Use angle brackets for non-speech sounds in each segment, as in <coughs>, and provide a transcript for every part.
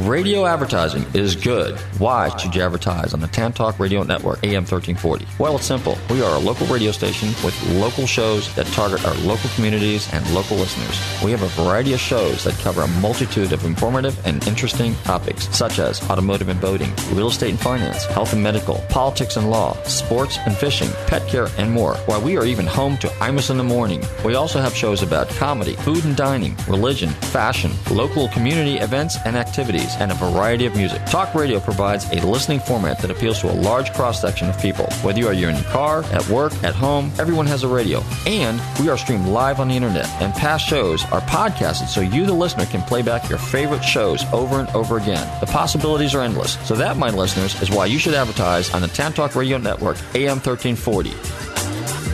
Radio advertising is good. Why should you advertise on the Tan Talk Radio Network, AM 1340? Well, it's simple. We are a local radio station with local shows that target our local communities and local listeners. We have a variety of shows that cover a multitude of informative and interesting topics, such as automotive and boating, real estate and finance, health and medical, politics and law, sports and fishing, pet care, and more. While we are even home to Imus in the Morning, we also have shows about comedy, food and dining, religion, fashion, local community events and activities, and a variety of music. Talk radio provides a listening format that appeals to a large cross section of people. Whether you are in your car, at work, at home, everyone has a radio. And we are streamed live on the internet, and past shows are podcasted so you, the listener, can play back your favorite shows over and over again. The possibilities are endless. So that, my listeners, is why you should advertise on the Tan Talk Radio Network, AM 1340.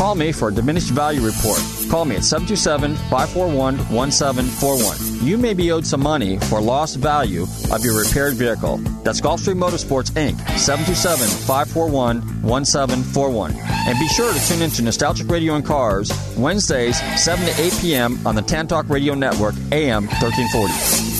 call me for a diminished value report. Call me at 727 541 1741. You may be owed some money for lost value of your repaired vehicle. That's Gulfstream Motorsports Inc. 727 541 1741. And be sure to tune in to Nostalgic Radio and Cars Wednesdays, 7 to 8 p.m. on the Tan Talk Radio Network, AM 1340.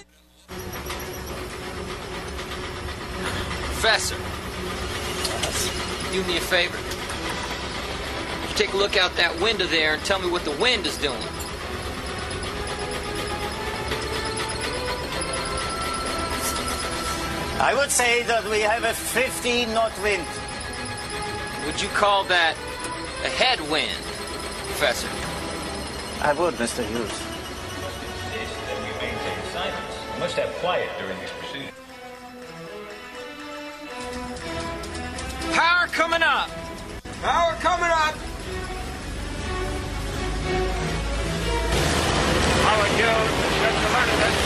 Professor, do me a favor. You take a look out that window there and tell me what the wind is doing. I would say that we have a 15 knot wind. Would you call that a headwind, Professor? I would, Mr. Hughes. that we maintain silence. We must have quiet during these Power coming up! Power coming up! Howard Hughes has just alerted us.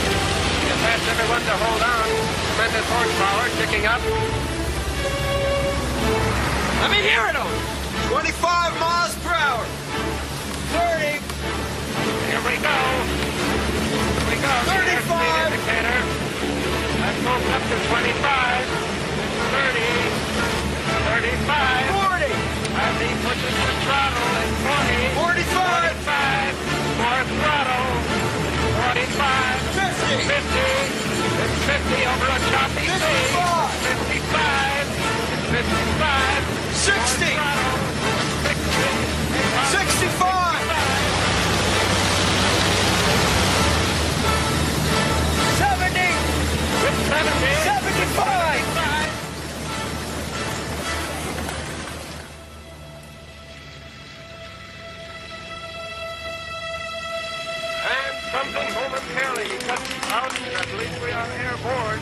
He has asked everyone to hold on. Tremendous horsepower ticking up. Let me hear it, Owen! 25 miles per hour! 30! Here we go. Here we go. 35. indicator. Let's move up to 25. 30. 35. 40! As he pushes the throttle at 40. 45! 45. More throttle. 45. 50! 50. It's 50 over a choppy sea. 55. 55. It's 55. 60! More throttle. 60. 65! 70! It's cuts out. We are airborne.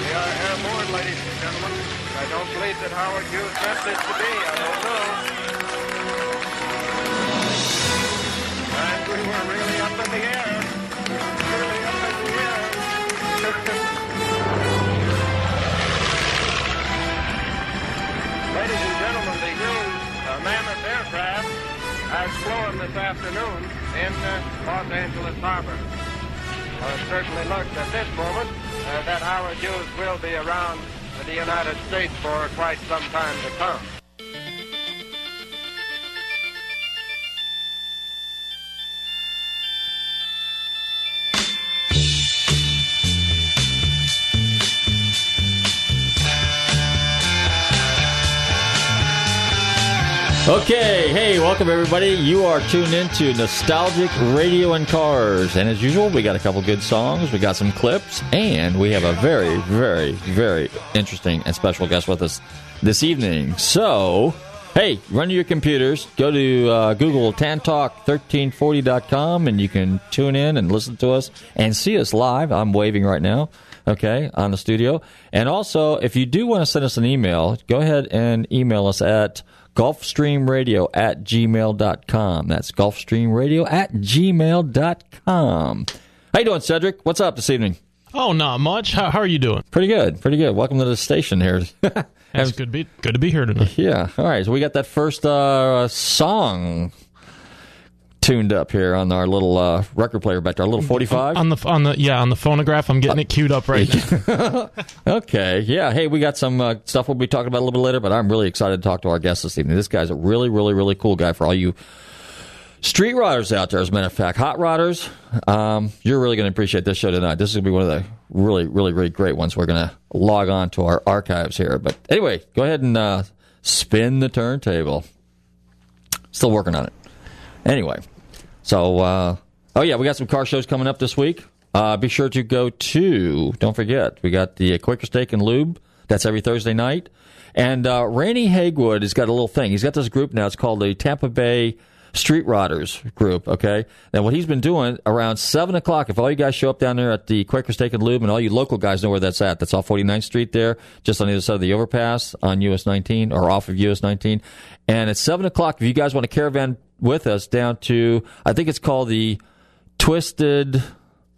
We are airborne, ladies and gentlemen. I don't believe that Howard Hughes meant this to be. I don't know. And we were really up in the air. Really up in the air. ladies and gentlemen, uh, Mammoth aircraft has flown this afternoon in uh, Los Angeles Harbor. Certainly looks at this moment uh, that our Hughes will be around the United States for quite some time to come. Okay, hey, welcome everybody. You are tuned into Nostalgic Radio and Cars. And as usual, we got a couple good songs, we got some clips, and we have a very, very, very interesting and special guest with us this evening. So, hey, run to your computers, go to uh, Google tantalk1340.com, and you can tune in and listen to us and see us live. I'm waving right now okay, on the studio. And also, if you do want to send us an email, go ahead and email us at gulfstreamradio at gmail.com. That's gulfstreamradio at gmail.com. How you doing, Cedric? What's up this evening? Oh, not much. How, how are you doing? Pretty good, pretty good. Welcome to the station here. <laughs> It's good to be good to be here tonight. yeah, all right. So we got that first uh, song tuned up here on our little uh, record player back there, our little 45. On the on the yeah on the phonograph, I'm getting it queued up right now. <laughs> Okay, yeah. Hey, we got some uh, stuff we'll be talking about a little bit later, but I'm really excited to talk to our guest this evening. This guy's a really, really, really cool guy for all you street riders out there. As a matter of fact, hot riders, um, you're really going to appreciate this show tonight. This is going to be one of the really, really, really great ones. We're going to log on to our archives here. But anyway, go ahead and uh, spin the turntable. Still working on it. Anyway, so uh, oh yeah, we got some car shows coming up this week. Uh, be sure to go to. Don't forget, we got the Quaker Steak and Lube. That's every Thursday night. And uh, Randy Hagwood has got a little thing. He's got this group now. It's called the Tampa Bay Street Riders Group. Okay. Now what he's been doing around seven o'clock. If all you guys show up down there at the Quaker Steak and Lube, and all you local guys know where that's at. That's off 49th Street there, just on the other side of the overpass on US 19 or off of US 19. And at seven o'clock, if you guys want to caravan with us down to, I think it's called the Twisted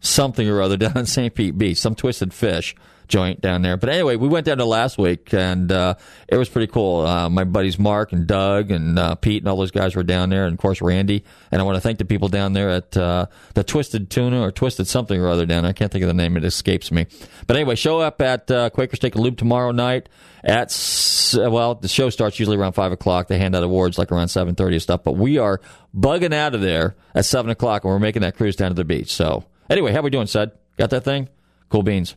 something or other <laughs> down in St. Pete Beach, some twisted fish joint down there. But anyway, we went down to last week and uh, it was pretty cool. Uh, my buddies Mark and Doug and uh, Pete and all those guys were down there, and of course Randy. And I want to thank the people down there at uh, the Twisted Tuna or Twisted something or other down there. I can't think of the name; it escapes me. But anyway, show up at uh, Quaker Steak and Lube tomorrow night. At well, the show starts usually around five o'clock. They hand out awards like around seven thirty and stuff. But we are bugging out of there at seven o'clock, and we're making that cruise down to the beach. So anyway, how we doing, Sed? Got that thing? Cool beans.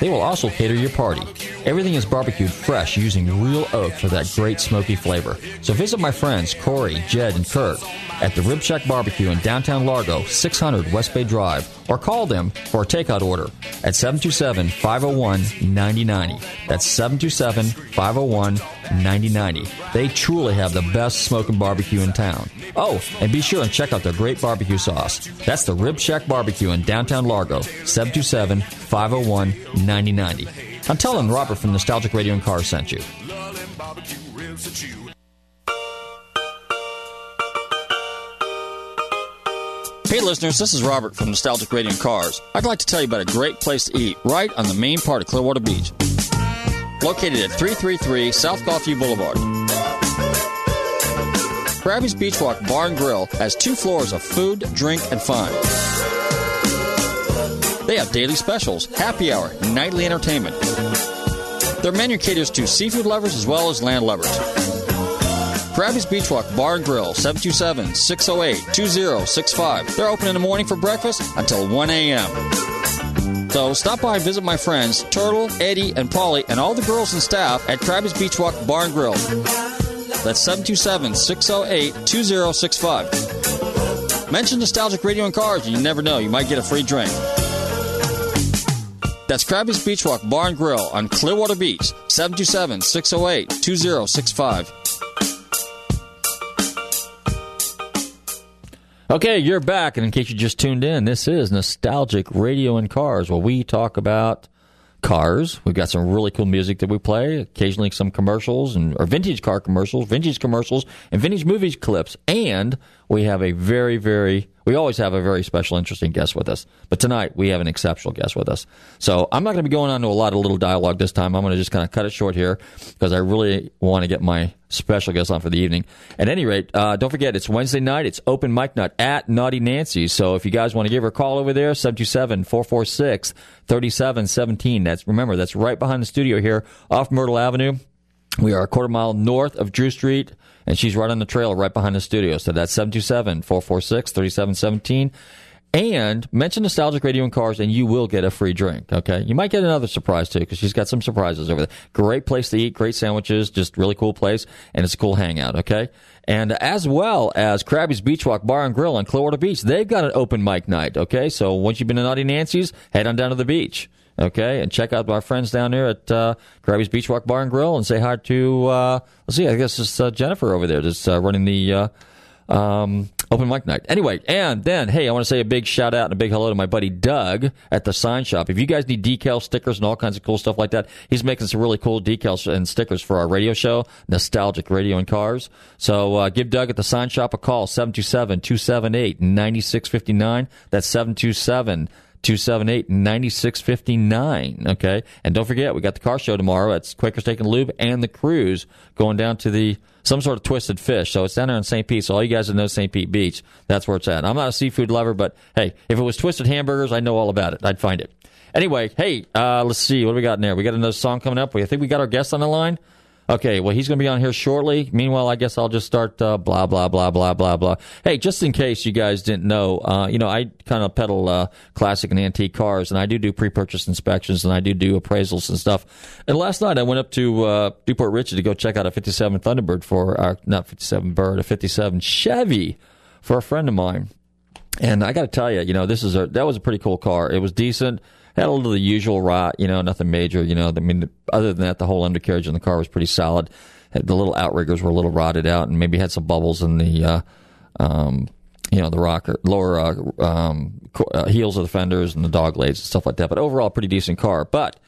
They will also cater your party. Everything is barbecued fresh using real oak for that great smoky flavor. So visit my friends Corey, Jed, and Kurt at the Rib Shack Barbecue in downtown Largo, 600 West Bay Drive, or call them for a takeout order at 727 501 9090. That's 727 501 9090. They truly have the best smoking barbecue in town. Oh, and be sure and check out their great barbecue sauce. That's the Rib Shack Barbecue in downtown Largo, 727 501 9090. I'm telling Robert from Nostalgic Radio and Cars sent you. Hey listeners, this is Robert from Nostalgic Radio and Cars. I'd like to tell you about a great place to eat right on the main part of Clearwater Beach. Located at 333 South Gulfview Boulevard. Krabby's Beach Walk Bar and Grill has two floors of food, drink, and fun. They have daily specials, happy hour, nightly entertainment. Their menu caters to seafood lovers as well as land lovers. Krabby's Beach Walk Bar and Grill, 727 608 2065. They're open in the morning for breakfast until 1 a.m. So stop by and visit my friends Turtle, Eddie, and Polly, and all the girls and staff at Krabby's Beach Walk Bar and Grill. That's 727 608 2065. Mention Nostalgic Radio and Cars, and you never know, you might get a free drink. That's Krabby's Beach Walk Bar and Grill on Clearwater Beach, 727 608 2065. Okay, you're back, and in case you just tuned in, this is Nostalgic Radio and Cars, where we talk about cars. We've got some really cool music that we play, occasionally some commercials and or vintage car commercials, vintage commercials, and vintage movies clips. And we have a very, very we always have a very special, interesting guest with us. But tonight we have an exceptional guest with us. So I'm not going to be going on to a lot of little dialogue this time. I'm going to just kind of cut it short here because I really want to get my special guest on for the evening. At any rate, uh, don't forget it's Wednesday night. It's open mic night at Naughty Nancy. So if you guys want to give her a call over there, 727-446-3717. That's remember that's right behind the studio here off Myrtle Avenue. We are a quarter mile north of Drew Street, and she's right on the trail right behind the studio. So that's 727 446 3717. And mention Nostalgic Radio and Cars, and you will get a free drink. Okay, you might get another surprise too, because she's got some surprises over there. Great place to eat, great sandwiches, just really cool place, and it's a cool hangout. Okay, and as well as Krabby's Beach Walk Bar and Grill on Clearwater Beach, they've got an open mic night. Okay, so once you've been to Naughty Nancy's, head on down to the beach. Okay, and check out our friends down there at uh, Krabby's Beach Walk Bar and Grill, and say hi to uh, let's see, I guess it's uh, Jennifer over there, just uh, running the. Uh, um, open mic night. Anyway, and then, hey, I want to say a big shout out and a big hello to my buddy Doug at the sign shop. If you guys need decals, stickers, and all kinds of cool stuff like that, he's making some really cool decals and stickers for our radio show, Nostalgic Radio and Cars. So uh, give Doug at the sign shop a call, 727 278 9659. That's 727 278 9659. Okay. And don't forget, we got the car show tomorrow. It's Quaker Steak and Lube and the cruise going down to the some sort of twisted fish. So it's down there in St. Pete. So all you guys that know St. Pete Beach, that's where it's at. I'm not a seafood lover, but hey, if it was twisted hamburgers, I know all about it. I'd find it. Anyway, hey, uh, let's see. What do we got in there? We got another song coming up. I think we got our guest on the line. Okay, well, he's going to be on here shortly. Meanwhile, I guess I'll just start uh, blah, blah, blah, blah, blah, blah. Hey, just in case you guys didn't know, uh, you know, I kind of peddle uh, classic and antique cars, and I do do pre purchase inspections, and I do do appraisals and stuff. And last night I went up to uh, Newport Richey to go check out a 57 Thunderbird for our, not 57 Bird, a 57 Chevy for a friend of mine. And I got to tell you, you know, this is a, that was a pretty cool car. It was decent had a little the usual rot, you know, nothing major. You know, I mean, other than that, the whole undercarriage in the car was pretty solid. The little outriggers were a little rotted out, and maybe had some bubbles in the, uh, um, you know, the rocker lower uh, um, uh, heels of the fenders and the dog legs and stuff like that. But overall, pretty decent car. But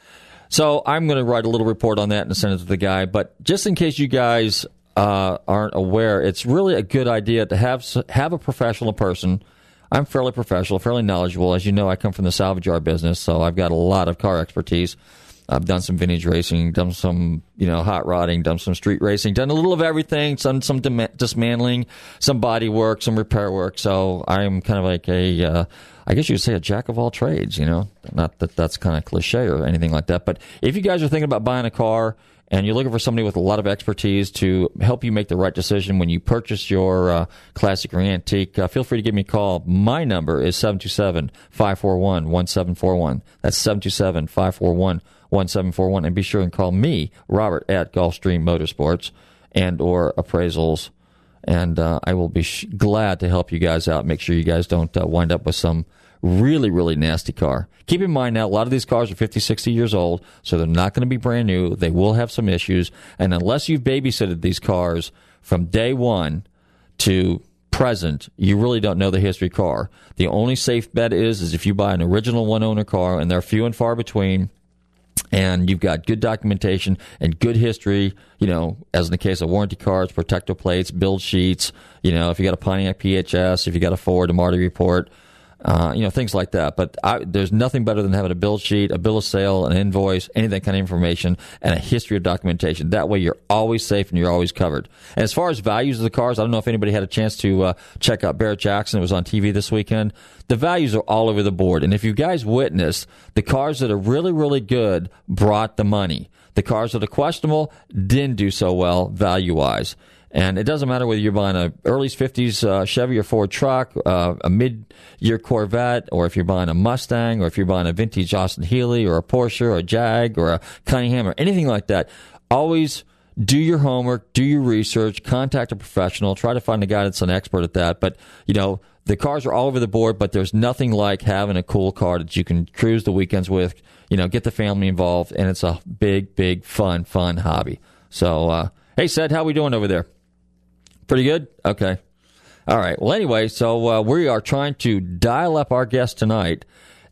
so I'm going to write a little report on that and send it to the guy. But just in case you guys uh, aren't aware, it's really a good idea to have have a professional person I'm fairly professional, fairly knowledgeable. As you know, I come from the salvage yard business, so I've got a lot of car expertise. I've done some vintage racing, done some, you know, hot rodding, done some street racing, done a little of everything, done some dismantling, some body work, some repair work. So I'm kind of like a, uh, I guess you would say a jack of all trades, you know, not that that's kind of cliche or anything like that. But if you guys are thinking about buying a car and you're looking for somebody with a lot of expertise to help you make the right decision when you purchase your uh, classic or antique, uh, feel free to give me a call. My number is 727 541 1741. That's 727 541 1741. And be sure and call me, Robert, at Gulfstream Motorsports and or appraisals. And uh, I will be sh- glad to help you guys out. Make sure you guys don't uh, wind up with some really, really nasty car. Keep in mind now, a lot of these cars are 50, 60 years old, so they're not going to be brand new. They will have some issues. And unless you've babysitted these cars from day one to present, you really don't know the history car. The only safe bet is, is if you buy an original one owner car, and they're few and far between, and you've got good documentation and good history, you know, as in the case of warranty cards, protective plates, build sheets, you know, if you got a Pontiac PHS, if you got a Ford, a Marti report, uh, you know, things like that. But I, there's nothing better than having a bill sheet, a bill of sale, an invoice, any of that kind of information, and a history of documentation. That way, you're always safe and you're always covered. And as far as values of the cars, I don't know if anybody had a chance to uh, check out Barrett Jackson. It was on TV this weekend. The values are all over the board. And if you guys witnessed, the cars that are really, really good brought the money. The cars that are questionable didn't do so well value wise. And it doesn't matter whether you're buying a early 50s uh, Chevy or Ford truck, uh, a mid-year Corvette, or if you're buying a Mustang, or if you're buying a vintage Austin Healey, or a Porsche, or a Jag, or a Cunningham, or anything like that. Always do your homework, do your research, contact a professional, try to find a guy that's an expert at that. But, you know, the cars are all over the board, but there's nothing like having a cool car that you can cruise the weekends with, you know, get the family involved, and it's a big, big, fun, fun hobby. So, uh, hey, Seth, how we doing over there? Pretty good? Okay. All right. Well, anyway, so uh, we are trying to dial up our guest tonight.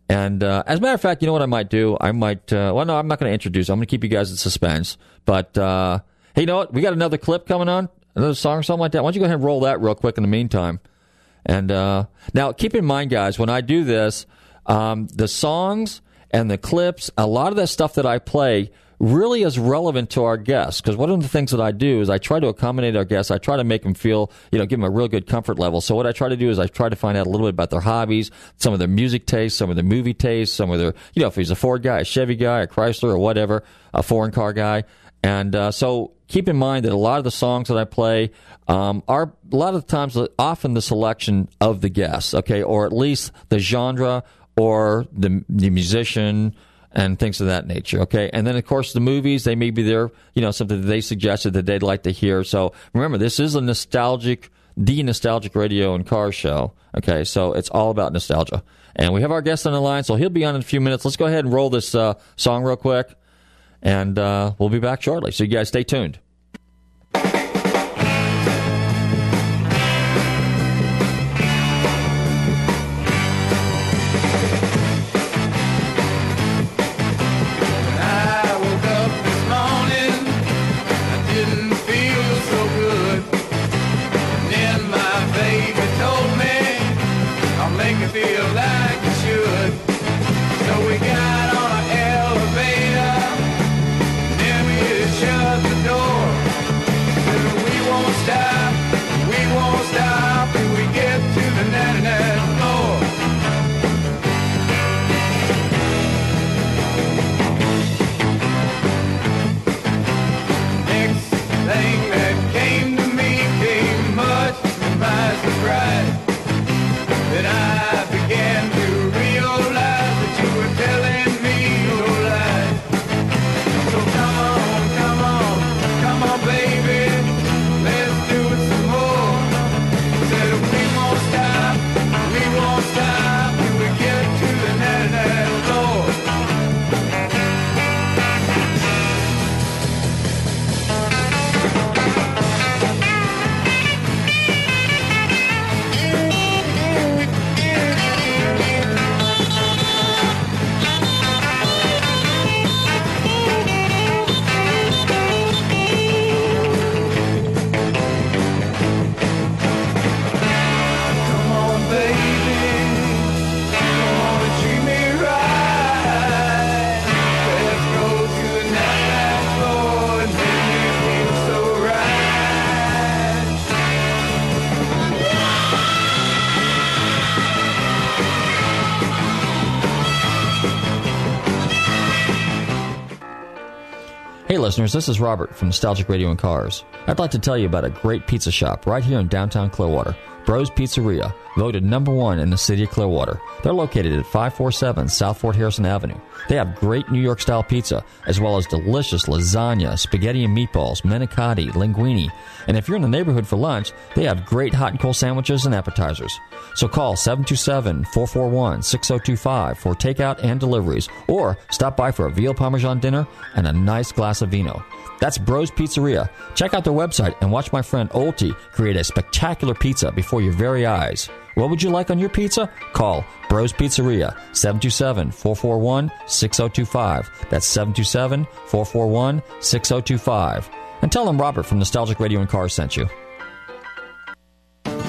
And uh, as a matter of fact, you know what I might do? I might, uh, well, no, I'm not going to introduce. I'm going to keep you guys in suspense. But uh, hey, you know what? We got another clip coming on, another song or something like that. Why don't you go ahead and roll that real quick in the meantime? And uh, now, keep in mind, guys, when I do this, um, the songs and the clips, a lot of that stuff that I play really is relevant to our guests. Because one of the things that I do is I try to accommodate our guests. I try to make them feel, you know, give them a real good comfort level. So what I try to do is I try to find out a little bit about their hobbies, some of their music tastes, some of their movie tastes, some of their, you know, if he's a Ford guy, a Chevy guy, a Chrysler, or whatever, a foreign car guy. And uh, so keep in mind that a lot of the songs that I play um, are a lot of the times often the selection of the guests, okay, or at least the genre or the the musician and things of that nature. Okay, and then of course the movies they may be there, you know, something that they suggested that they'd like to hear. So remember, this is a nostalgic, the nostalgic radio and car show. Okay, so it's all about nostalgia. And we have our guest on the line, so he'll be on in a few minutes. Let's go ahead and roll this uh, song real quick, and uh, we'll be back shortly. So you guys stay tuned. Listeners, this is Robert from Nostalgic Radio and Cars. I'd like to tell you about a great pizza shop right here in downtown Clearwater, Bros Pizzeria, voted number one in the city of Clearwater. They're located at 547 South Fort Harrison Avenue. They have great New York style pizza, as well as delicious lasagna, spaghetti and meatballs, manicotti, linguine. And if you're in the neighborhood for lunch, they have great hot and cold sandwiches and appetizers. So call 727 441 6025 for takeout and deliveries, or stop by for a veal parmesan dinner and a nice glass of vino. That's Bros Pizzeria. Check out their website and watch my friend Olti create a spectacular pizza before your very eyes. What would you like on your pizza? Call Bros Pizzeria 727 441 6025. That's 727 441 6025. And tell them Robert from Nostalgic Radio and Cars sent you.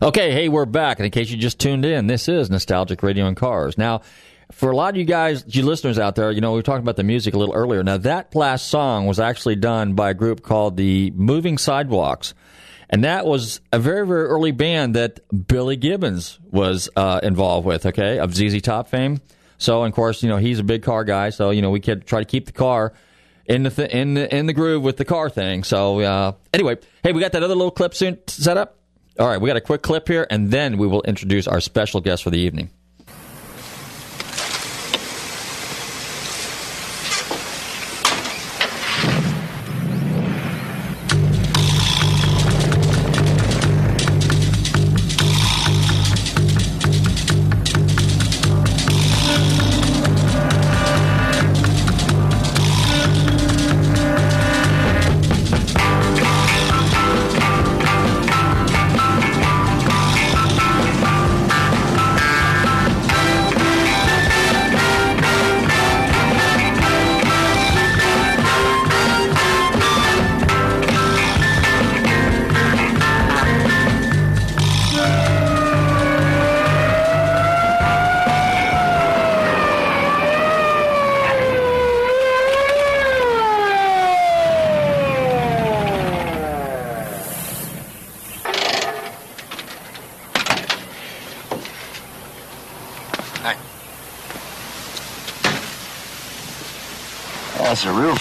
Okay, hey, we're back. And in case you just tuned in, this is Nostalgic Radio and Cars. Now, for a lot of you guys, you listeners out there, you know, we were talking about the music a little earlier. Now, that last song was actually done by a group called the Moving Sidewalks. And that was a very, very early band that Billy Gibbons was uh, involved with, okay, of ZZ Top fame. So, of course, you know, he's a big car guy. So, you know, we could try to keep the car in the th- in the in the groove with the car thing. So, uh, anyway, hey, we got that other little clip soon set up. All right, we got a quick clip here, and then we will introduce our special guest for the evening.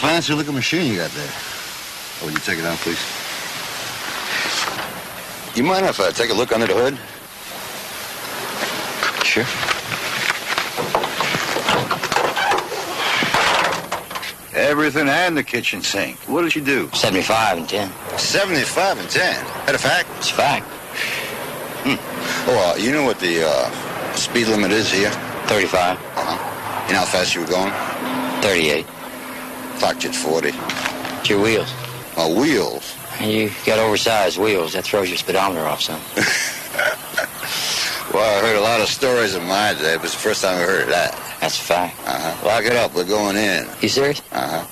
Fancy looking machine you got there. Oh, will you take it out, please? You mind if I take a look under the hood? Sure. Everything and the kitchen sink. What did you do? 75 and 10. 75 and 10. That a fact? It's a fact. Oh, uh, you know what the uh, speed limit is here? 35. Uh-huh. You know how fast you were going? 38. Clocked you at 40. It's your wheels. My wheels. You got oversized wheels. That throws your speedometer off some. <laughs> Well, I heard a lot of stories in my day, but it's the first time I heard of that. That's a fact. Uh-huh. Lock it up. We're going in. You serious? Uh-huh.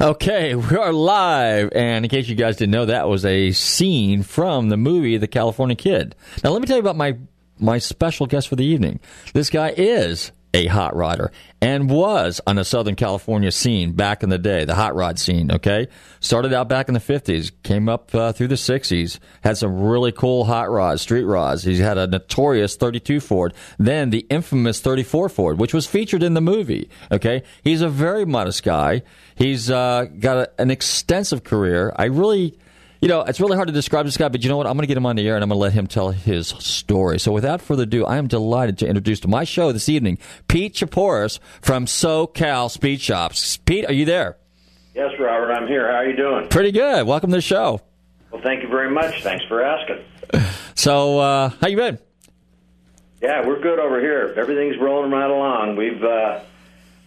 Okay, <laughs> we are live, and in case you guys didn't know, that was a scene from the movie The California Kid. Now, let me tell you about my my special guest for the evening. This guy is a hot rodder and was on the Southern California scene back in the day, the hot rod scene. Okay, started out back in the fifties, came up uh, through the sixties, had some really cool hot rods, street rods. He's had a notorious 32 Ford, then the infamous 34 Ford, which was featured in the movie. Okay, he's a very modest guy. He's uh, got a, an extensive career. I really. You know, it's really hard to describe this guy, but you know what? I'm going to get him on the air and I'm going to let him tell his story. So without further ado, I am delighted to introduce to my show this evening Pete Chapouris from SoCal Speed Shops. Pete, are you there? Yes, Robert, I'm here. How are you doing? Pretty good. Welcome to the show. Well, thank you very much. Thanks for asking. So, uh, how you been? Yeah, we're good over here. Everything's rolling right along. We've uh,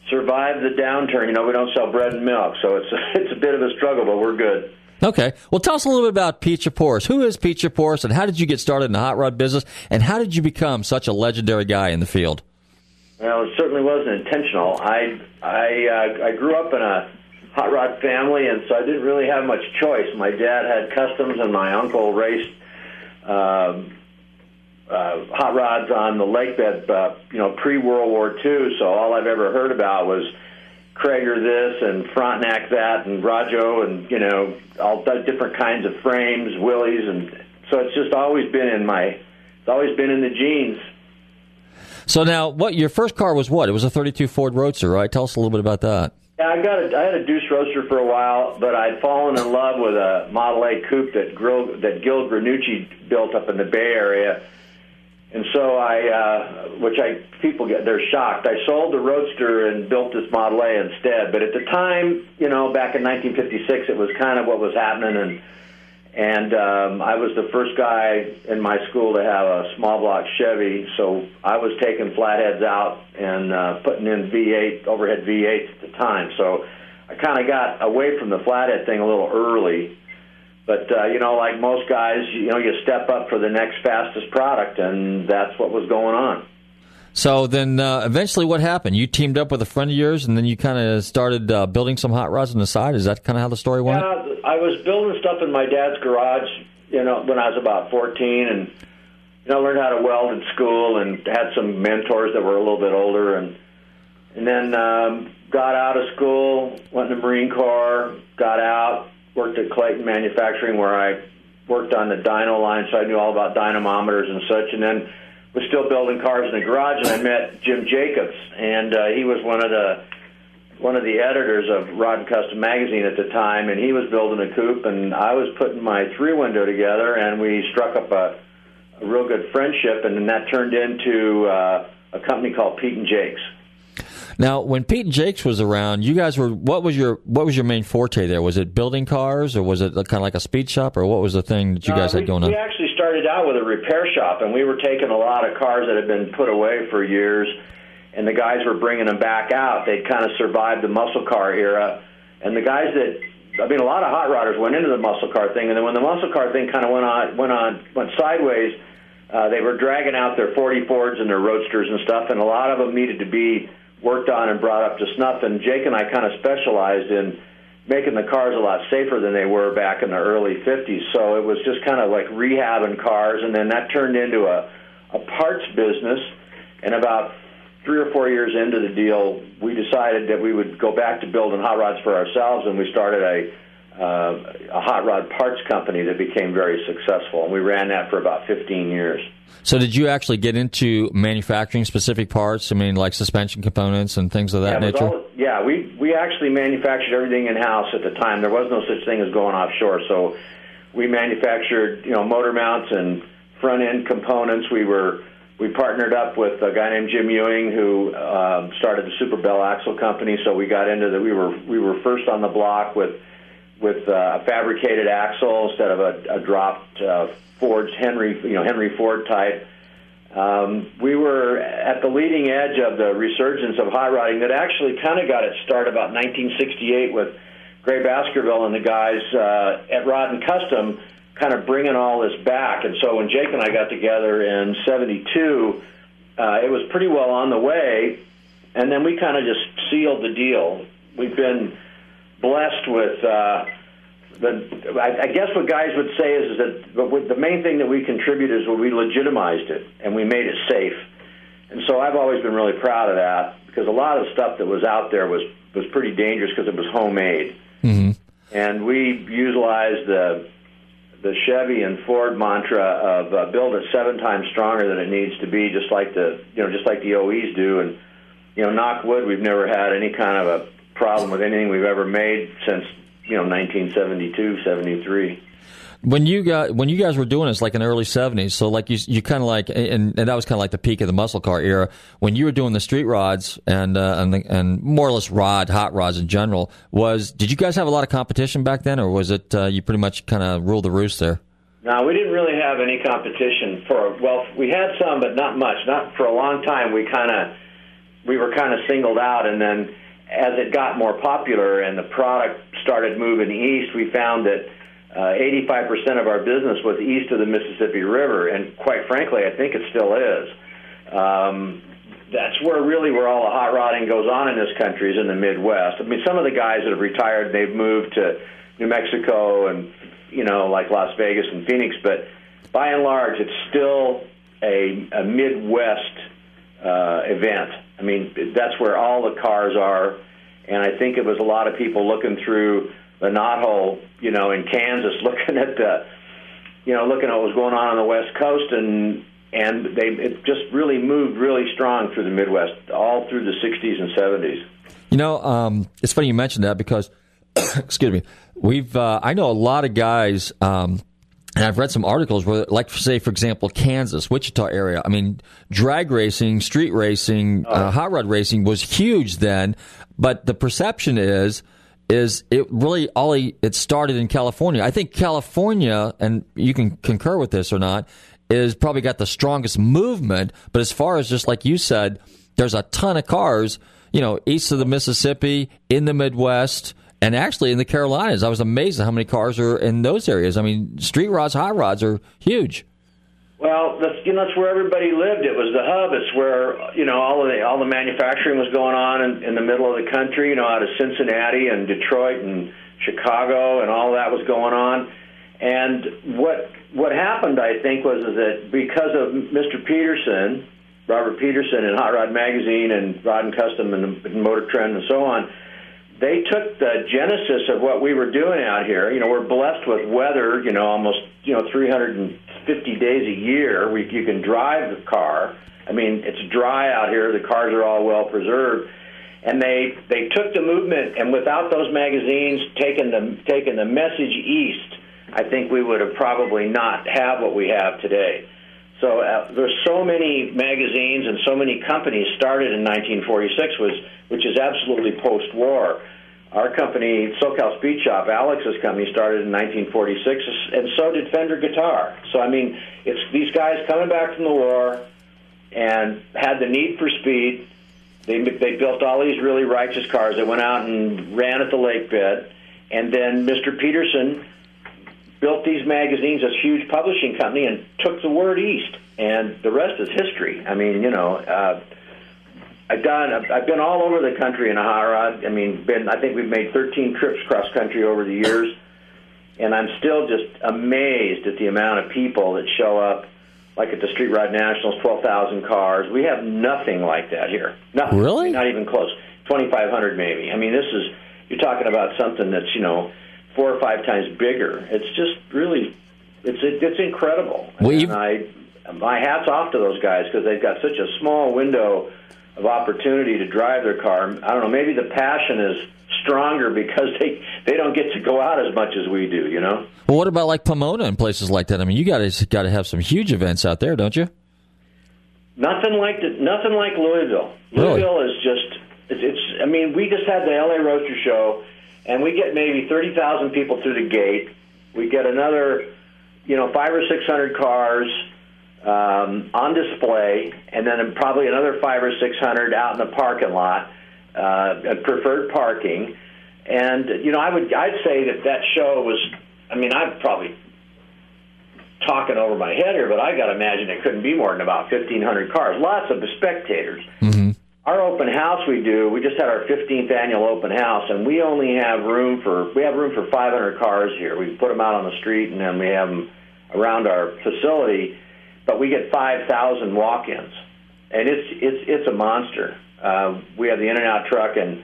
survived the downturn. You know, we don't sell bread and milk, so it's <laughs> it's a bit of a struggle, but we're good. Okay. Well, tell us a little bit about Pete Chapouris. Who is Pete Chapouris, and how did you get started in the hot rod business, and how did you become such a legendary guy in the field? Well, it certainly wasn't intentional. I I uh, I grew up in a hot rod family, and so I didn't really have much choice. My dad had customs, and my uncle raced um uh, hot rods on the lake bed, uh, you know, pre World War II. So all I've ever heard about was Cragar this and Frontenac that and Rajo and you know all the different kinds of frames, Willys, and so it's just always been in my, it's always been in the genes. So now, what your first car was? What it was a '32 Ford Roadster, right? Tell us a little bit about that. Yeah, I got a, I had a Deuce Roadster for a while, but I'd fallen in love with a Model A coupe that Gil, that Gil Granucci built up in the Bay Area, and so I, uh, which I people get they're shocked. I sold the Roadster and built this Model A instead. But at the time, you know, back in 1956, it was kind of what was happening, and and um, I was the first guy in my school to have a small block Chevy, so I was taking flatheads out and uh, putting in V8 overhead V8s at the time. So I kind of got away from the flathead thing a little early. But uh, you know, like most guys, you know, you step up for the next fastest product, and that's what was going on. So then, uh, eventually, what happened? You teamed up with a friend of yours, and then you kind of started uh, building some hot rods on the side. Is that kind of how the story went? Yeah, I was building stuff in my dad's garage, you know, when I was about 14, and you know, learned how to weld in school, and had some mentors that were a little bit older, and and then um, got out of school, went in the Marine Corps, got out, worked at Clayton Manufacturing, where I worked on the dyno line, so I knew all about dynamometers and such, and then was still building cars in the garage, and I met Jim Jacobs, and uh, he was one of the one of the editors of Rod and Custom magazine at the time, and he was building a coupe, and I was putting my three window together, and we struck up a, a real good friendship, and then that turned into uh, a company called Pete and Jakes. Now, when Pete and Jakes was around, you guys were what was your what was your main forte there? Was it building cars, or was it kind of like a speed shop, or what was the thing that you No, guys we, had going on? We actually started out with a repair shop, and we were taking a lot of cars that had been put away for years, and the guys were bringing them back out. They'd kind of survived the muscle car era, and the guys that I mean, a lot of hot rodders went into the muscle car thing, and then when the muscle car thing kind of went on went on went sideways, uh, they were dragging out their 40 Fords and their Roadsters and stuff, and a lot of them needed to be worked on and brought up to snuff. And Jake and I kind of specialized in making the cars a lot safer than they were back in the early 50s. So it was just kind of like rehabbing cars, and then that turned into a, a parts business. And about three or four years into the deal, we decided that we would go back to building hot rods for ourselves, and we started a uh, a hot rod parts company that became very successful, and we ran that for about 15 years. So, did you actually get into manufacturing specific parts? I mean, like suspension components and things of that yeah, nature. all- yeah, we we actually manufactured everything in house at the time. There was no such thing as going offshore, so we manufactured you know motor mounts and front end components. We were we partnered up with a guy named Jim Ewing who uh, started the Super Bell Axle Company. So we got into the we were we were first on the block with with uh, a fabricated axle instead of a, a dropped uh, Henry you know Henry Ford type. Um, we were at the leading edge of the resurgence of hot rodding that actually kind of got its start about 1968 with Gray Baskerville and the guys uh, at Rod and Custom kind of bringing all this back. And so when Jake and I got together in 72, uh, it was pretty well on the way. And then we kind of just sealed the deal. We've been blessed with uh, the. I, I guess what guys would say is, is that but with the main thing that we contributed is when we legitimized it and we made it safe. And so I've always been really proud of that because a lot of the stuff that was out there was was pretty dangerous because it was homemade. Mm-hmm. And we utilized the the Chevy and Ford mantra of uh, build it seven times stronger than it needs to be, just like the you know just like the OEs do. And you know, knock wood, we've never had any kind of a problem with anything we've ever made since you know 1972, 73. When you got when you guys were doing this, like in the early '70s, so like you you kind of like, and, and that was kind of like the peak of the muscle car era. When you were doing the street rods and uh, and the, and more or less rod hot rods in general, was did you guys have a lot of competition back then, or was it uh, you pretty much kind of ruled the roost there? No, we didn't really have any competition for. Well, we had some, but not much. Not for a long time. We kind of we were kind of singled out, and then as it got more popular and the product started moving east, we found that uh, 85% of our business was east of the Mississippi River, and quite frankly, I think it still is. Um, that's where really where all the hot rodding goes on in this country is in the Midwest. I mean, some of the guys that have retired, they've moved to New Mexico and you know, like Las Vegas and Phoenix, but by and large, it's still a, a Midwest uh, event. I mean, that's where all the cars are, and I think it was a lot of people looking through the knothole, you know, in Kansas, <laughs> looking at the, you know, looking at what was going on on the West Coast, and and they it just really moved really strong through the Midwest, all through the '60s and '70s. You know, um, it's funny you mentioned that because, <coughs> excuse me, we've uh, I know a lot of guys, um, and I've read some articles where, like, say for example, Kansas, Wichita area. I mean, drag racing, street racing, uh, hot rod racing was huge then, but the perception is is it really all it started in California. I think California, and you can concur with this or not, is probably got the strongest movement. But as far as just like you said, there's a ton of cars, you know, east of the Mississippi, in the Midwest, and actually in the Carolinas. I was amazed at how many cars are in those areas. I mean, street rods, hot rods are huge. Well, that's you know that's where everybody lived. It was the hub. It's where you know all of the all the manufacturing was going on in, in the middle of the country. You know, out of Cincinnati and Detroit and Chicago, and all that was going on. And what what happened, I think, was is that because of Mr. Peterson, Robert Peterson, and Hot Rod Magazine, and Rod and Custom, and, and Motor Trend, and so on, they took the genesis of what we were doing out here. You know, we're blessed with weather. You know, almost you know 350 days a year. We, you can drive the car. I mean, it's dry out here. The cars are all well preserved, and they they took the movement. And without those magazines taking the taking the message east, I think we would have probably not have what we have today. So uh, there's so many magazines and so many companies started in 1946, was which is absolutely post-war. Our company, SoCal Speed Shop, Alex's company, started in 1946, and so did Fender Guitar. So I mean, it's these guys coming back from the war and had the need for speed. They they built all these really righteous cars. They went out and ran at the lake bed, and then Mr. Peterson built these magazines, this huge publishing company, and took the word east. And the rest is history. I mean, you know, uh, I've done. I've, I've been all over the country in a hot rod. I mean, been. I think we've made 13 trips cross country over the years, and I'm still just amazed at the amount of people that show up. Like at the Street Rod Nationals, 12,000 cars. We have nothing like that here. Nothing. Really? Not even close. 2,500 maybe. I mean, this is. You're talking about something that's you know four or five times bigger. It's just really, it's it's incredible. Well, and I, my hats off to those guys because they've got such a small window of opportunity to drive their car. I don't know. Maybe the passion is stronger because they they don't get to go out as much as we do. You know. Well, what about like Pomona and places like that? I mean, you guys got to have some huge events out there, don't you? Nothing like the, nothing like Louisville. Really? Louisville is just it's, it's. I mean, we just had the LA Roadster Show, and we get maybe thirty thousand people through the gate. We get another, you know, five or six hundred cars um, on display, and then probably another five or six hundred out in the parking lot, uh, preferred parking. And you know, I would I'd say that that show was. I mean, I'm probably talking over my head here, but I got to imagine it couldn't be more than about 1,500 cars. Lots of spectators. Mm-hmm. Our open house we do, we just had our 15th annual open house, and we only have room for we have room for 500 cars here. We put them out on the street, and then we have them around our facility. But we get 5,000 walk-ins, and it's it's it's a monster. Uh, we have the In-N-Out truck, and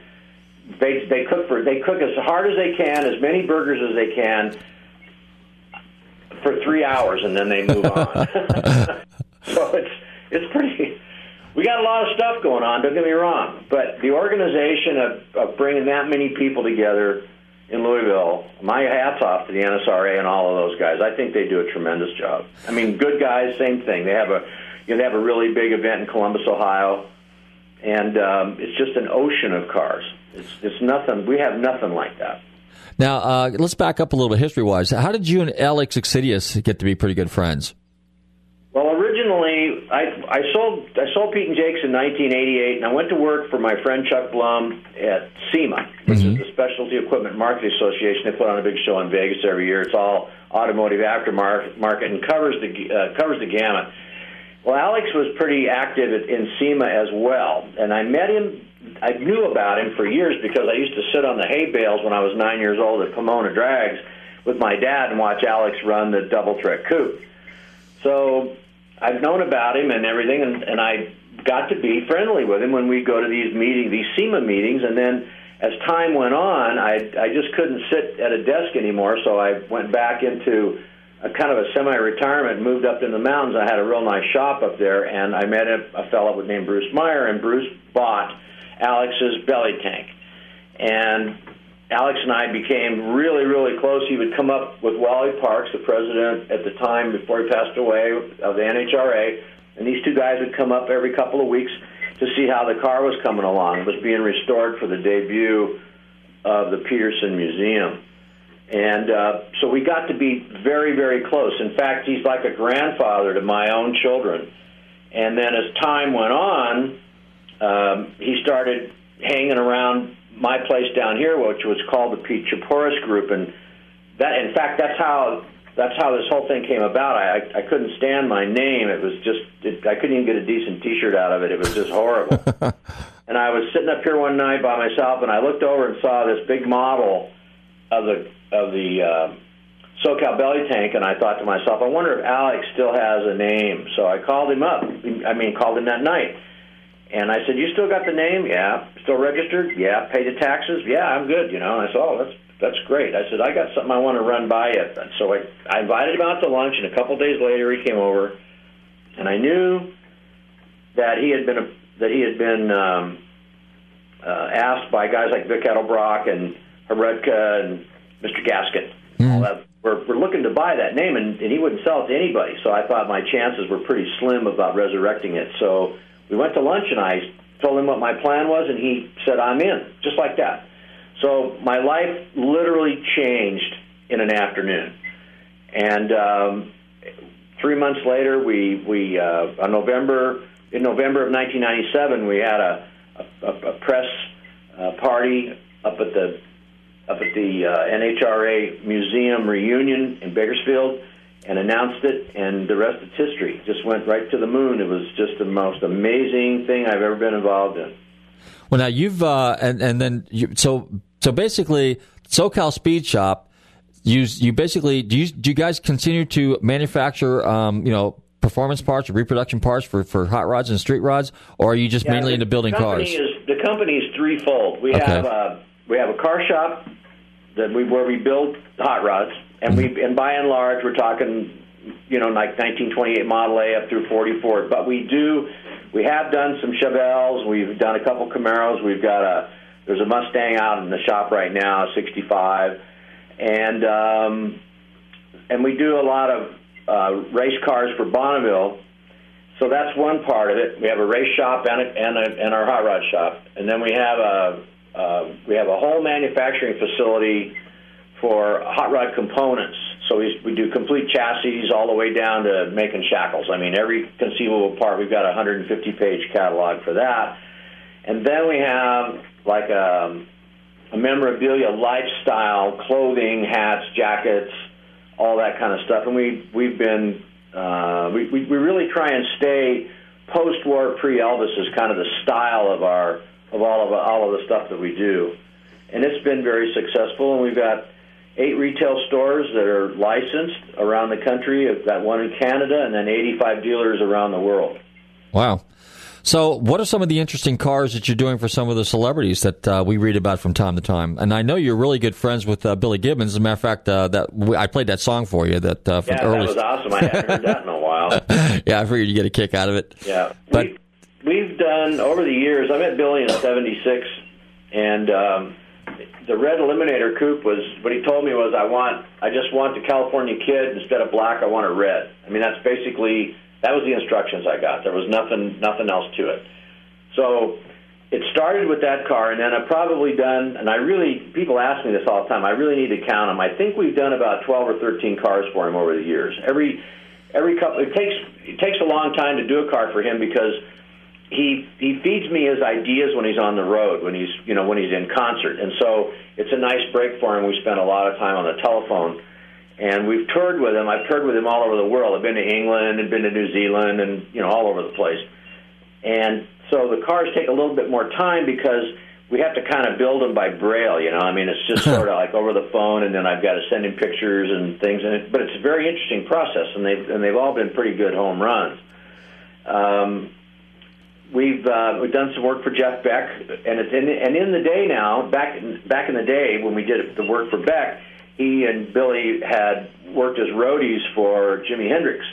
they they cook for they cook as hard as they can, as many burgers as they can, for three hours, and then they move on. <laughs> <laughs> so it's it's pretty. We got a lot of stuff going on. Don't get me wrong, but the organization of, of bringing that many people together in Louisville, my hats off to the NSRA and all of those guys. I think they do a tremendous job. I mean, good guys, same thing. They have a you know, they have a really big event in Columbus, Ohio, and um, it's just an ocean of cars. It's it's nothing. We have nothing like that. Now, uh, let's back up a little bit history wise. How did you and Alex Xydias get to be pretty good friends? Well, originally, I, sold I sold Pete and Jake's in 1988, and I went to work for my friend Chuck Blum at SEMA, which is the Specialty Equipment Marketing Association. They put on a big show in Vegas every year. It's all automotive aftermarket market and covers the uh, covers the gamut. Well, Alex was pretty active at- in SEMA as well, and I met him. I knew about him for years because I used to sit on the hay bales when I was nine years old at Pomona Drags with my dad and watch Alex run the double trek coupe. So I've known about him and everything, and, and I got to be friendly with him when we go to these meetings, these SEMA meetings, and then as time went on, I I just couldn't sit at a desk anymore, so I went back into a kind of a semi-retirement, moved up in the mountains. I had a real nice shop up there, and I met a, a fellow named Bruce Meyer, and Bruce bought Alex's belly tank, and Alex and I became really, really close. He would come up with Wally Parks, the president at the time before he passed away of the NHRA, and these two guys would come up every couple of weeks to see how the car was coming along. It was being restored for the debut of the Peterson Museum. And uh, so we got to be very, very close. In fact, he's like a grandfather to my own children. And then as time went on, um, he started hanging around my place down here, which was called the Pete Chapouris Group, and that, in fact, that's how that's how this whole thing came about. I I, I couldn't stand my name; it was just it, I couldn't even get a decent T-shirt out of it. It was just horrible. <laughs> and I was sitting up here one night by myself, and I looked over and saw this big model of the of the uh, SoCal belly tank, and I thought to myself, I wonder if Alex still has a name. So I called him up. I mean, called him that night. And I said, "You still got the name? Yeah. Still registered? Yeah. Pay the taxes? Yeah. I'm good. You know." And I said, "Oh, that's that's great." I said, "I got something I want to run by you." And so I I invited him out to lunch, and a couple days later he came over, and I knew that he had been a, that he had been um, uh, asked by guys like Vic Edelbrock and Heredka and Mr. Gaskin. All that we're, we're looking to buy that name, and, and he wouldn't sell it to anybody. So I thought my chances were pretty slim about resurrecting it. So we went to lunch, and I told him what my plan was, and he said, "I'm in," just like that. So my life literally changed in an afternoon, and um, three months later, we we uh, on November in November of 1997, we had a a, a press uh, party up at the up at the uh, NHRA Museum reunion in Bakersfield and announced it, and the rest is history. Just went right to the moon. It was just the most amazing thing I've ever been involved in. Well, now you've uh, and and then you, so so basically, SoCal Speed Shop. You you basically do you do you guys continue to manufacture um, you know performance parts or reproduction parts for, for hot rods and street rods, or are you just Yeah, mainly the into building company cars? Is, the company is threefold. We Okay. have a we have a car shop that we where we build hot rods, and we and by and large we're talking you know like 1928 Model A up through 44. But we do we have done some Chevelles. We've done a couple Camaros. We've got a there's a Mustang out in the shop right now, 65, and um, and we do a lot of uh, race cars for Bonneville. So that's one part of it. We have a race shop and a, and, a, and our hot rod shop, and then we have a uh, we have a whole manufacturing facility for hot rod components. So we, we do complete chassis all the way down to making shackles. I mean, every conceivable part. We've got a 150 page catalog for that, and then we have like a, a memorabilia lifestyle clothing, hats, jackets, all that kind of stuff. And we we've been uh, we, we we really try and stay post-war pre-Elvis is kind of the style of our of all of all of the stuff that we do, and it's been very successful. And we've got eight retail stores that are licensed around the country. Got one in Canada, and then 85 dealers around the world. Wow. So, what are some of the interesting cars that you're doing for some of the celebrities that uh, we read about from time to time? And I know you're really good friends with uh, Billy Gibbons. As a matter of fact, uh, that I played that song for you. That uh, from Yeah, early. that was awesome. I hadn't heard that in a while. <laughs> yeah, I figured you get a kick out of it. Yeah, But- we've, we've done over the years. I met Billy in '76, and um, the red Eliminator coupe was what he told me was I want I just want the California Kid instead of black. I want it red. I mean that's basically that was the instructions I got. There was nothing nothing else to it. So it started with that car, and then I've probably done. And I really people ask me this all the time. I really need to count them. I think we've done about 12 or 13 cars for him over the years. Every every couple it takes it takes a long time to do a car for him because he he feeds me his ideas when he's on the road when he's you know when he's in concert and so it's a nice break for him we spend a lot of time on the telephone and we've toured with him. I've toured with him all over the world. I've been to England and been to New Zealand and you know all over the place. And so the cars take a little bit more time because we have to kind of build them by braille. You know, I mean, it's just <laughs> sort of like over the phone, and then I've got to send him pictures and things. And it, but it's a very interesting process, and they've and they've all been pretty good home runs. Um, we've uh, we've done some work for Jeff Beck, and it's in and in the day now. Back back in the day when we did the work for Beck, he and Billy had worked as roadies for Jimi Hendrix,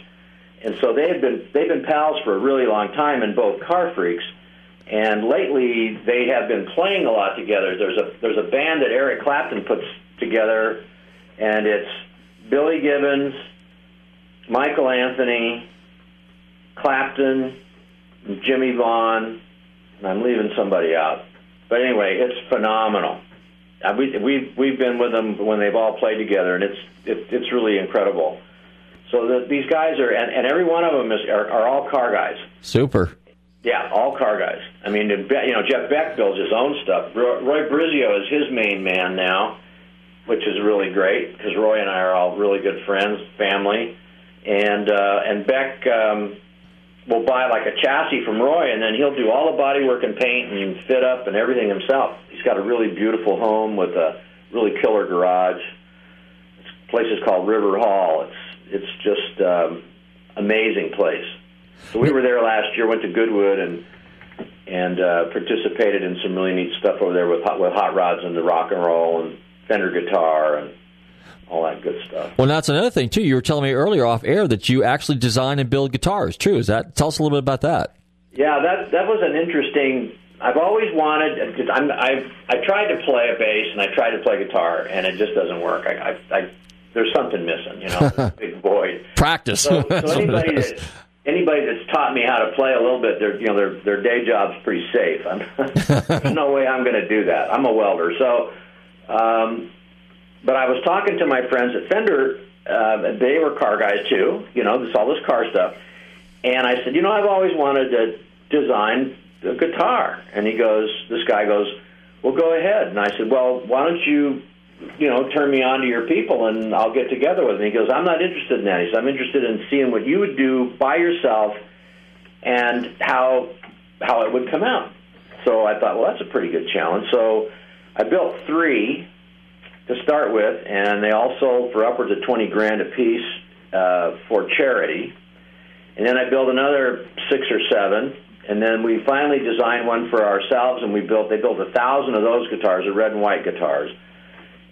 and so they had been they've been pals for a really long time, and both car freaks. And lately, they have been playing a lot together. There's a there's a band that Eric Clapton puts together, and it's Billy Gibbons, Michael Anthony, Clapton, Jimmie Vaughan, and I'm leaving somebody out. But anyway, it's phenomenal. Uh, we, we've we've been with them when they've all played together, and it's it, it's really incredible. So the, these guys are, and, and every one of them is are, are all car guys. Super. Yeah, all car guys. I mean, you know, Jeff Beck builds his own stuff. Roy, Roy Brizio is his main man now, which is really great because Roy and I are all really good friends, family, and uh, and Beck um, will buy like a chassis from Roy, and then he'll do all the body work and paint and fit up and everything himself. He's got a really beautiful home with a really killer garage. This place is called River Hall. It's it's just um, amazing place. So we were there last year. Went to Goodwood and and uh, participated in some really neat stuff over there with hot, with hot rods and the rock and roll and Fender guitar and all that good stuff. Well, that's another thing too. You were telling me earlier off air that you actually design and build guitars. True? Is that? Tell us a little bit about that. Yeah, that that was an interesting. I've always wanted. Cause I'm, I've I tried to play a bass and I tried to play guitar and it just doesn't work. I, I, I there's something missing. You know, <laughs> big void. Practice. So, so <laughs> anybody that anybody that's taught me how to play a little bit, their you know their their day job's pretty safe. I'm, <laughs> there's no way I'm going to do that. I'm a welder, so. Um, but I was talking to my friends at Fender. Uh, they were car guys too. You know, this all this car stuff. And I said, you know, I've always wanted to design a guitar. And he goes, this guy goes, well, go ahead. And I said, well, why don't you, you know, turn me on to your people and I'll get together with him. He goes, I'm not interested in that. He said, I'm interested in seeing what you would do by yourself and how how it would come out. So I thought, well, that's a pretty good challenge. So I built three to start with, and they all sold for upwards of 20 grand a piece uh, for charity. And then I built another six or seven, and then we finally designed one for ourselves, and we built they built a thousand of those guitars, the red and white guitars.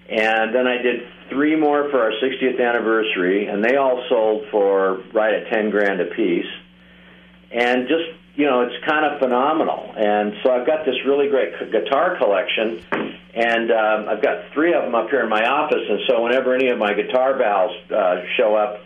And then I did three more for our 60th anniversary, and they all sold for right at 10 grand a piece. And just you know, it's kind of phenomenal. And so I've got this really great guitar collection, and um, I've got three of them up here in my office. And so whenever any of my guitar valves uh, show up,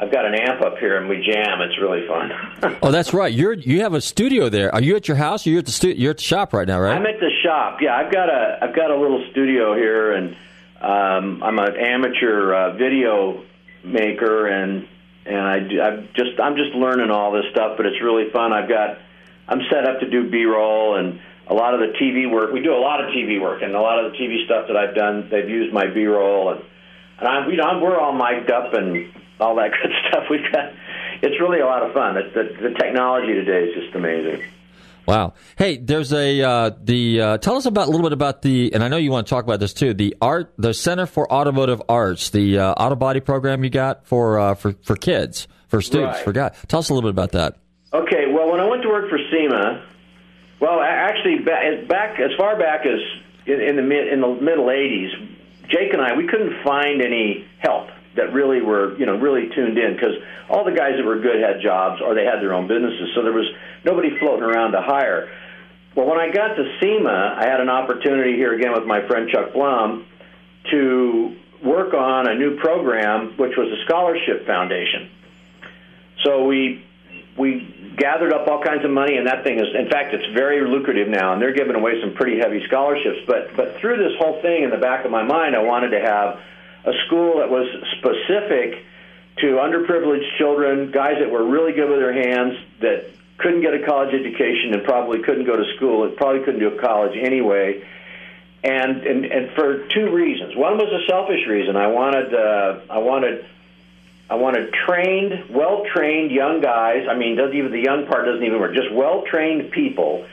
I've got an amp up here, and we jam. It's really fun. <laughs> Oh, that's right. You're you have a studio there. Are you at your house? Or you're at the stu- You're at the shop right now, right? I'm at the shop. Yeah, I've got a I've got a little studio here, and um, I'm an amateur uh, video maker, and and I I'm just I'm just learning all this stuff, but it's really fun. I've got I'm set up to do B-roll and a lot of the TV work. We do a lot of TV work, and a lot of the TV stuff that I've done, they've used my B-roll, and and I'm you know I'm, we're all mic'd up and all that <laughs> good stuff. We've got it's really a lot of fun. It, the, the technology today is just amazing. Wow. Hey, there's a uh, the uh, tell us about a little bit about the and I know you want to talk about this too. The art, the Center for Automotive Arts, the uh, auto body program you got for uh, for for kids, for students, Right. for guys. Tell us a little bit about that. Okay, well, when I went to work for SEMA, well, actually, ba- back as far back as in, in the mid in the middle '80s, Jake and I we couldn't find any help that really were you know really tuned in because all the guys that were good had jobs or they had their own businesses, so there was nobody floating around to hire. Well, when I got to SEMA, I had an opportunity here again with my friend Chuck Blum to work on a new program, which was a scholarship foundation. So we we gathered up all kinds of money, and that thing is, in fact, it's very lucrative now, and they're giving away some pretty heavy scholarships. But but through this whole thing, in the back of my mind, I wanted to have a school that was specific to underprivileged children, guys that were really good with their hands, that couldn't get a college education and probably couldn't go to school, and probably couldn't do a college anyway. and and and for two reasons. One was a selfish reason. I wanted uh, I wanted I wanted trained, well trained young guys. I mean, doesn't even the young part doesn't even work. Just well trained people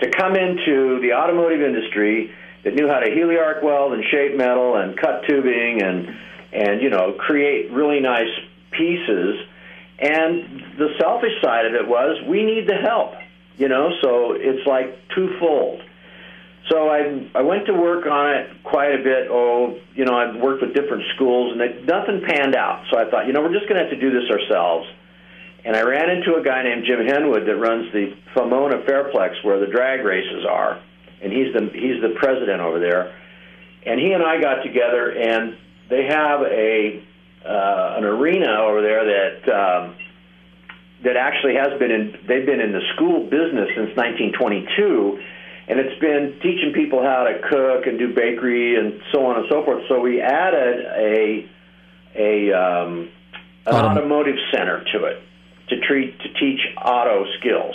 to come into the automotive industry that knew how to heliarc weld and shape metal and cut tubing and and you know create really nice pieces. And the selfish side of it was we need the help, you know. So it's like twofold. So I I went to work on it quite a bit. Oh, you know, I've worked with different schools, and it, nothing panned out. So I thought, you know, we're just going to have to do this ourselves. And I ran into a guy named Jim Henwood that runs the Pomona Fairplex, where the drag races are, and he's the he's the president over there. And he and I got together, and they have a uh, an arena over there that um, that actually has been in. They've been in the school business since 1922 and it's been teaching people how to cook and do bakery and so on and so forth. So we added a a um, an Autom- automotive center to it to treat to teach auto skills.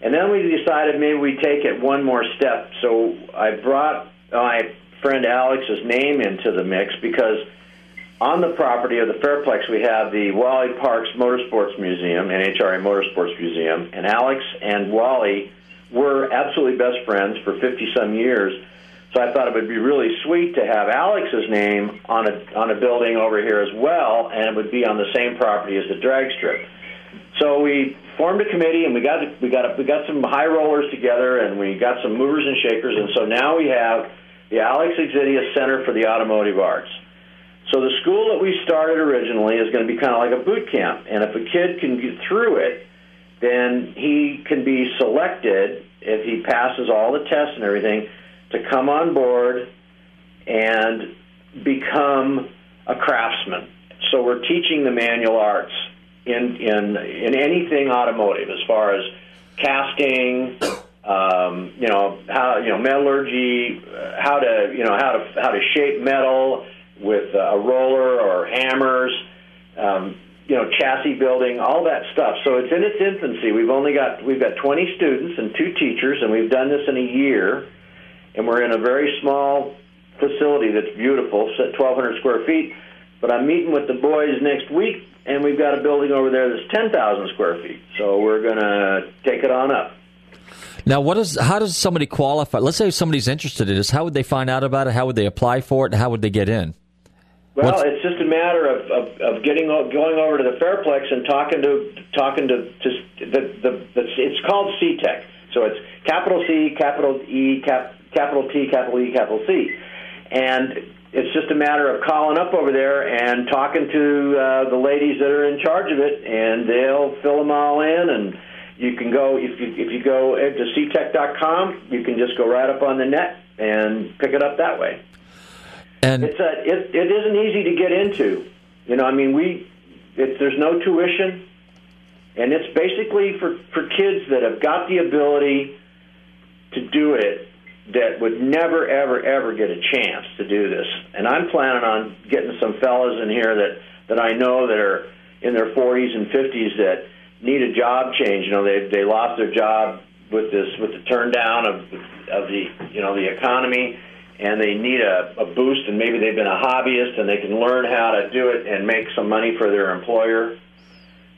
And then we decided maybe we take it one more step. So I brought my friend Alex's name into the mix because on the property of the Fairplex we have the Wally Parks Motorsports Museum, NHRA Motorsports Museum, and Alex and Wally were absolutely best friends for 50 some years. So I thought it would be really sweet to have Alex's name on a on a building over here as well, and it would be on the same property as the drag strip. So we formed a committee, and we got we got we got some high rollers together, and we got some movers and shakers, and so now we have the Alex Xydias Center for the Automotive Arts. So the school that we started originally is going to be kind of like a boot camp, and if a kid can get through it, then he can be selected if he passes all the tests and everything to come on board and become a craftsman. So we're teaching the manual arts in in in anything automotive as far as casting, um, you know how you know metallurgy, uh, how to you know how to how to shape metal with a roller or hammers. Um, you know, chassis building, all that stuff. So it's in its infancy. We've only got we've got 20 students and two teachers, and we've done this in a year. And we're in a very small facility that's beautiful, it's at 1,200 square feet. But I'm meeting with the boys next week, and we've got a building over there that's 10,000 square feet. So we're going to take it on up. Now, what is? How does somebody qualify? Let's say somebody's interested in this. How would they find out about it? How would they apply for it? How would they get in? Well, What's- it's just a matter of, of, of getting going over to the Fairplex and talking to talking to, to the, the, the it's called CTEC. So it's capital C, capital E, cap, capital T, capital E, capital C, and it's just a matter of calling up over there and talking to uh, the ladies that are in charge of it, and they'll fill them all in and. You can go if you if you go to ctech.com, you can just go right up on the net and pick it up that way and it's a it, it isn't easy to get into. You know, I mean, we it's there's no tuition, and it's basically for for kids that have got the ability to do it that would never ever ever get a chance to do this. And I'm planning on getting some fellas in here that that I know that are in their 40s and 50s that need a job change. You know, they they lost their job with this with the turn down of of the you know the economy and they need a, a boost and maybe they've been a hobbyist and they can learn how to do it and make some money for their employer.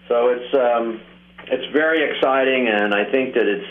So it's um, it's very exciting and I think that it's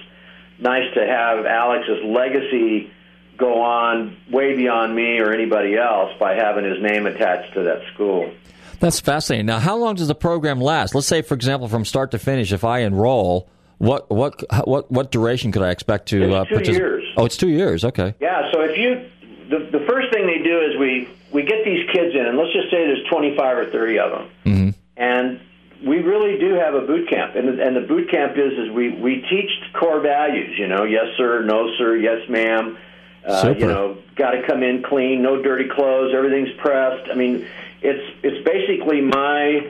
nice to have Alex's legacy go on way beyond me or anybody else by having his name attached to that school. That's fascinating. Now, how long does the program last? Let's say, for example, from start to finish, if I enroll, what what what what duration could I expect to It's uh, two participate? years. Oh, it's two years. Okay. Yeah, so if you the the first thing they do is we we get these kids in and let's just say there's 25 or 30 of them. Mm-hmm. and we really do have a boot camp and and the boot camp is is we we teach core values you know yes sir no sir yes ma'am uh, Super. you know got to come in clean no dirty clothes everything's pressed i mean it's it's basically my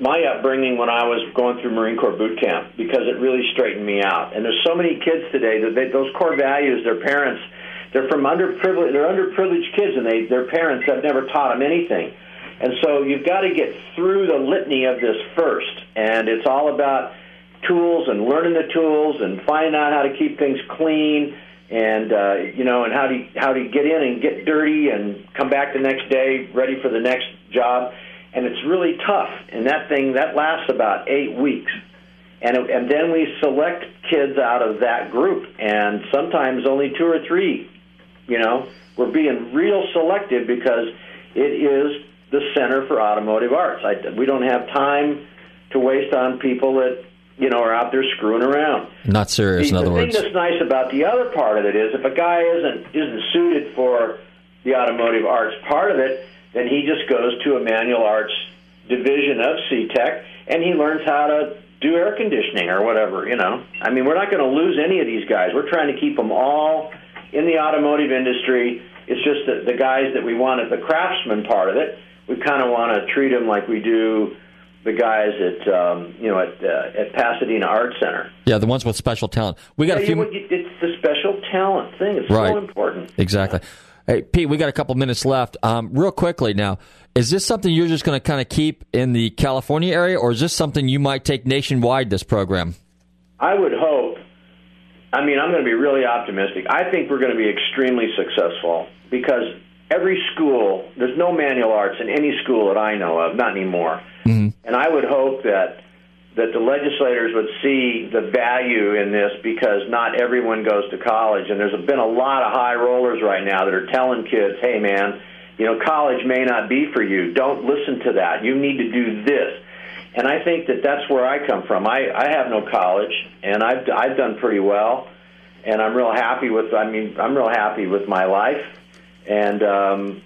my upbringing when I was going through Marine Corps boot camp because it really straightened me out. And there's so many kids today that they, those core values, their parents, they're from underprivileged, they're underprivileged kids, and they their parents have never taught them anything. And so you've got to get through the litany of this first, and it's all about tools and learning the tools and finding out how to keep things clean, and uh, you know, and how you, how you get in and get dirty and come back the next day ready for the next job, and it's really tough. And that thing that lasts about eight weeks, and it, and then we select kids out of that group, and sometimes only two or three. You know, we're being real selective because it is the Center for Automotive Arts. I, we don't have time to waste on people that you know are out there screwing around. Not serious, The- in other the words. thing that's nice about the other part of it is if a guy isn't isn't suited for the automotive arts part of it, then he just goes to a manual arts division of CTEC and he learns how to do air conditioning or whatever. You know, I mean, we're not going to lose any of these guys. We're trying to keep them all in the automotive industry. It's just that the guys that we want at the craftsman part of it, we kind of want to treat them like we do the guys at um, you know at uh, at Pasadena Art Center. Yeah, the ones with special talent. We got Yeah, a few. you- it's the special talent thing. It's Right. so important. Exactly. Hey, Pete, we got a couple minutes left. Um, real quickly now, is this something you're just going to kind of keep in the California area, or is this something you might take nationwide? This program. I would hope. I mean, I'm going to be really optimistic. I think we're going to be extremely successful because every school, there's no manual arts in any school that I know of, not anymore. Mm-hmm. And I would hope that that the legislators would see the value in this because not everyone goes to college, and there's been a lot of high rollers right now that are telling kids, "Hey, man, you know, college may not be for you. Don't listen to that. You need to do this." And I think that that's where I come from. I, I have no college, and I've I've done pretty well, and I'm real happy with. I mean, I'm real happy with my life, and um,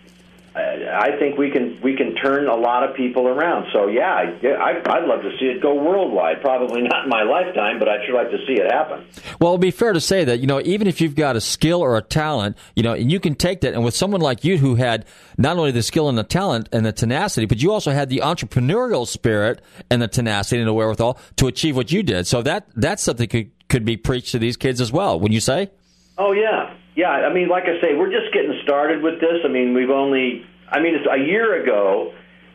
I think we can we can turn a lot of people around. So yeah, I, yeah, I, I'd love to see it go worldwide. Probably not in my lifetime, but I'd sure like to see it happen. Well, it'd be fair to say that you know, even if you've got a skill or a talent, you know, and you can take that, and with someone like you who had not only the skill and the talent and the tenacity, but you also had the entrepreneurial spirit and the tenacity and the wherewithal to achieve what you did. So that that's something could could be preached to these kids as well. Wouldn't you say? Oh yeah, yeah. I mean, like I say, we're just getting started with this. I mean, we've only. I mean, it's a year ago.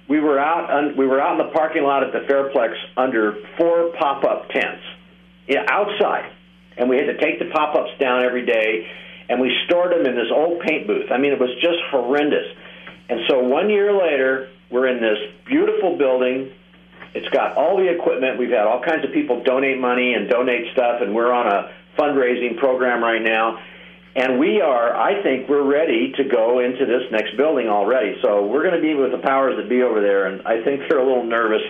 We were out. On, we were out in the parking lot at the Fairplex under four pop-up tents, yeah, outside, and we had to take the pop-ups down every day, and we stored them in this old paint booth. I mean, it was just horrendous. And so one year later, we're in this beautiful building. It's got all the equipment. We've had all kinds of people donate money and donate stuff, and we're on a fundraising program right now. And we are, I think, we're ready to go into this next building already. So we're going to be with the powers that be over there, and I think they're a little nervous.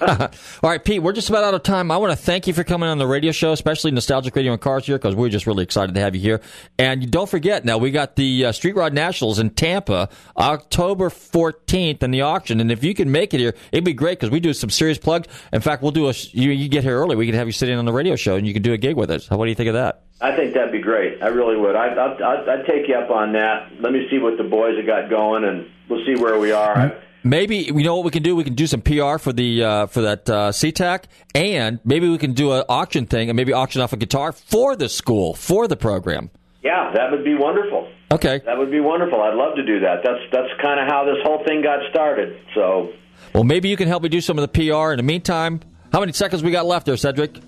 <laughs> All right, Pete, we're just about out of time. I want to thank you for coming on the radio show, especially Nostalgic Radio and Cars here, because we're just really excited to have you here. And don't forget, now we got the uh, Street Rod Nationals in Tampa, October 14th, in the auction. And if you can make it here, it'd be great because we do some serious plugs. In fact, we'll do a, you, you get here early, we can have you sit in on the radio show and you can do a gig with us. What do you think of that? I think that'd be great. I really would. I, I, I'd, I'd take you up on that. Let me see what the boys have got going, and we'll see where we are. I, Maybe you know what we can do. We can do some PR for the uh, for that uh, CTEC, and maybe we can do an auction thing, and maybe auction off a guitar for the school for the program. yeah, that would be wonderful. Okay. That would be wonderful. I'd love to do that. That's that's kind of how this whole thing got started. So Well, maybe you can help me do some of the PR. In the meantime, how many seconds we got left there, Cedric?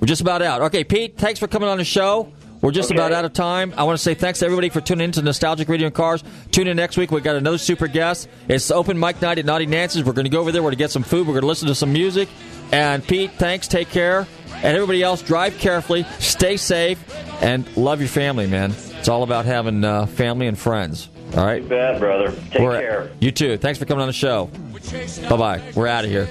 We're just about out. Okay, Pete, thanks for coming on the show. We're just Okay. about out of time. I want to say thanks to everybody for tuning in to Nostalgic Radio and Cars. Tune in next week. we got another super guest. It's open mic night at Naughty Nancy's. We're going to go over there. We're going to get some food. We're going to listen to some music. And Pete, thanks. Take care. And everybody else, drive carefully, stay safe, and love your family, man. It's all about having uh, family and friends. All right? too bad, brother. Take We're- care. You too. Thanks for coming on the show. Bye bye. We're out of here.